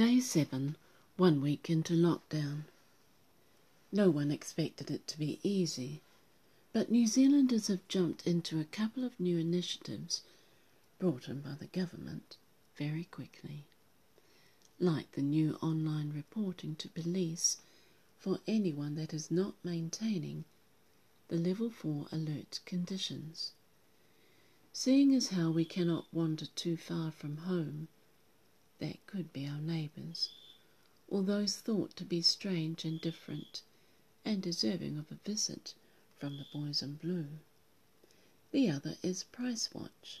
Day 7, one week into lockdown. No one expected it to be easy, but New Zealanders have jumped into a couple of new initiatives brought in by the government very quickly, like the new online reporting to police for anyone that is not maintaining the level 4 alert conditions. Seeing as how we cannot wander too far from home, that could be our neighbours, or those thought to be strange and different, and deserving of a visit from the boys in blue. The other is Price Watch.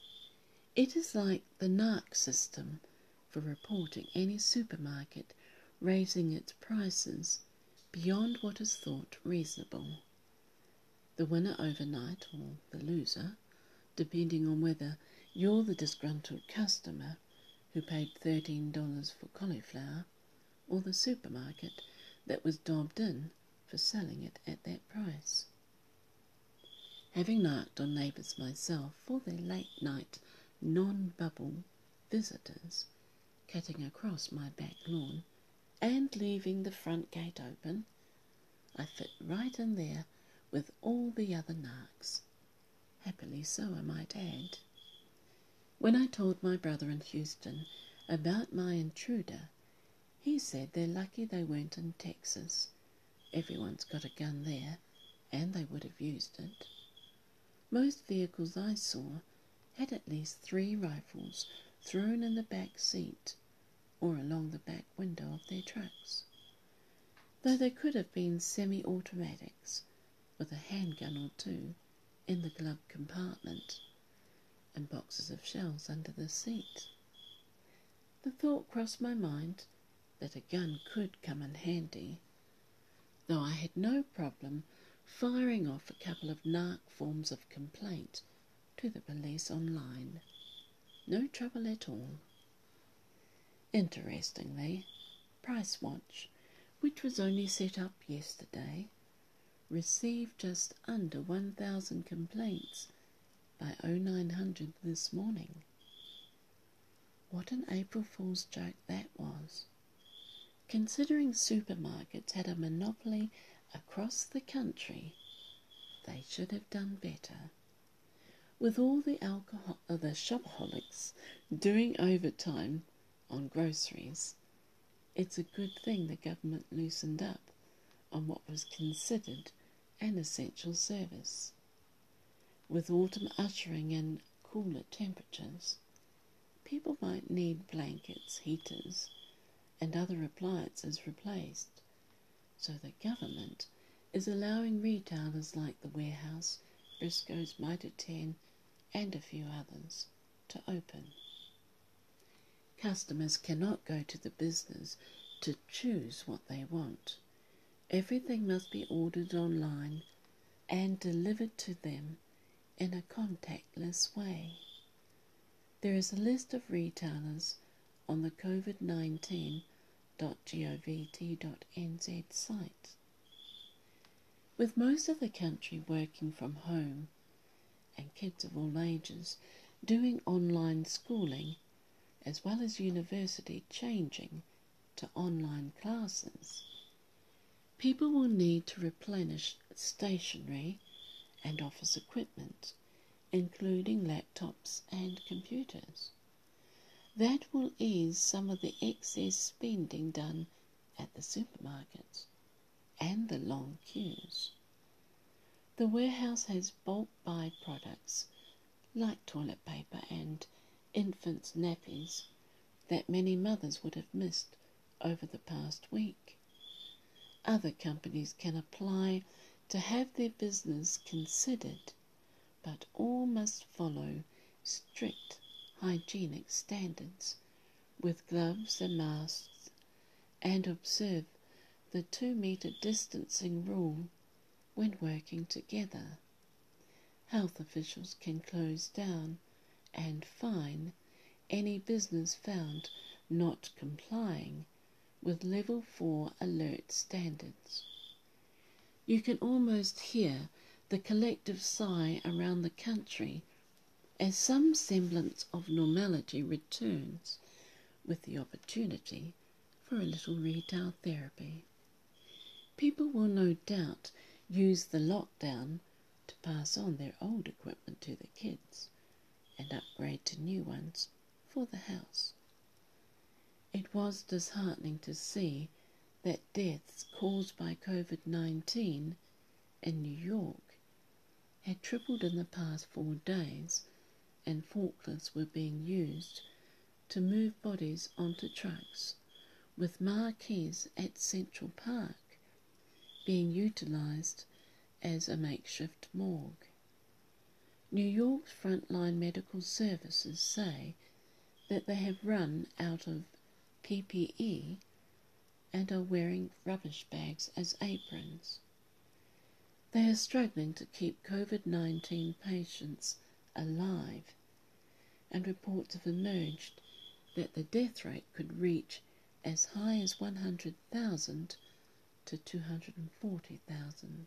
It is like the NARC system for reporting any supermarket raising its prices beyond what is thought reasonable. The winner overnight, or the loser, depending on whether you're the disgruntled customer who paid $13 for cauliflower, or the supermarket that was dobbed in for selling it at that price. Having knocked on neighbours myself for their late night non bubble visitors cutting across my back lawn and leaving the front gate open, I fit right in there with all the other narcs. Happily so, I might add. When I told my brother in Houston about my intruder, he said they're lucky they weren't in Texas. Everyone's got a gun there, and they would have used it. Most vehicles I saw had at least three rifles thrown in the back seat or along the back window of their trucks, though they could have been semi automatics with a handgun or two in the glove compartment and boxes of shells under the seat. The thought crossed my mind that a gun could come in handy, though I had no problem firing off a couple of narc forms of complaint to the police online. No trouble at all. Interestingly, Price Watch, which was only set up yesterday, received just under 1,000 complaints by 0900 this morning. What an April Fool's joke that was. Considering supermarkets had a monopoly across the country, they should have done better. With all the alcohol, uh, the shopaholics doing overtime on groceries, it's a good thing the government loosened up on what was considered an essential service. With autumn ushering in cooler temperatures, people might need blankets, heaters, and other appliances replaced. So the government is allowing retailers like the Warehouse, Briscoe's Mitre 10, and a few others to open. Customers cannot go to the business to choose what they want. Everything must be ordered online and delivered to them in a contactless way. There is a list of retailers on the covid19.govt.nz site. With most of the country working from home and kids of all ages doing online schooling as well as university changing to online classes, people will need to replenish stationery and office equipment, including laptops and computers. That will ease some of the excess spending done at the supermarkets and the long queues. The warehouse has bulk buy products like toilet paper and infants' nappies that many mothers would have missed over the past week. Other companies can apply to have their business considered, but all must follow strict hygienic standards with gloves and masks and observe the two metre distancing rule when working together. Health officials can close down and fine any business found not complying with level 4 alert standards. You can almost hear the collective sigh around the country as some semblance of normality returns with the opportunity for a little retail therapy. People will no doubt use the lockdown to pass on their old equipment to the kids and upgrade to new ones for the house. It was disheartening to see that deaths caused by COVID 19 in New York had tripled in the past four days, and forklifts were being used to move bodies onto trucks, with marquees at Central Park being utilised as a makeshift morgue. New York's frontline medical services say that they have run out of PPE and are wearing rubbish bags as aprons. They are struggling to keep COVID 19 patients alive, and reports have emerged that the death rate could reach as high as 100,000 to 240,000.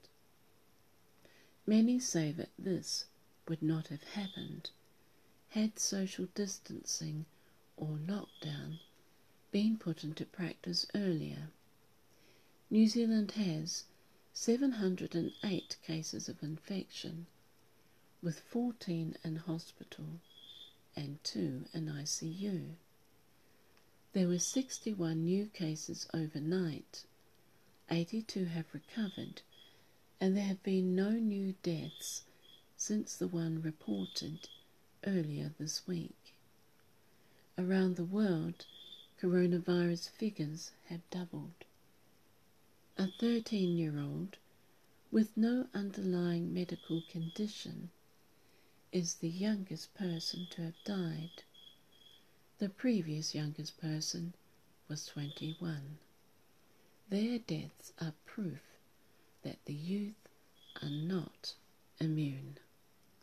Many say that this would not have happened had social distancing or lockdown been put into practice earlier. New Zealand has 708 cases of infection, with 14 in hospital and 2 in ICU. There were 61 new cases overnight, 82 have recovered, and there have been no new deaths since the one reported earlier this week. Around the world, coronavirus figures have doubled. A 13 year old with no underlying medical condition is the youngest person to have died. The previous youngest person was 21. Their deaths are proof that the youth are not immune.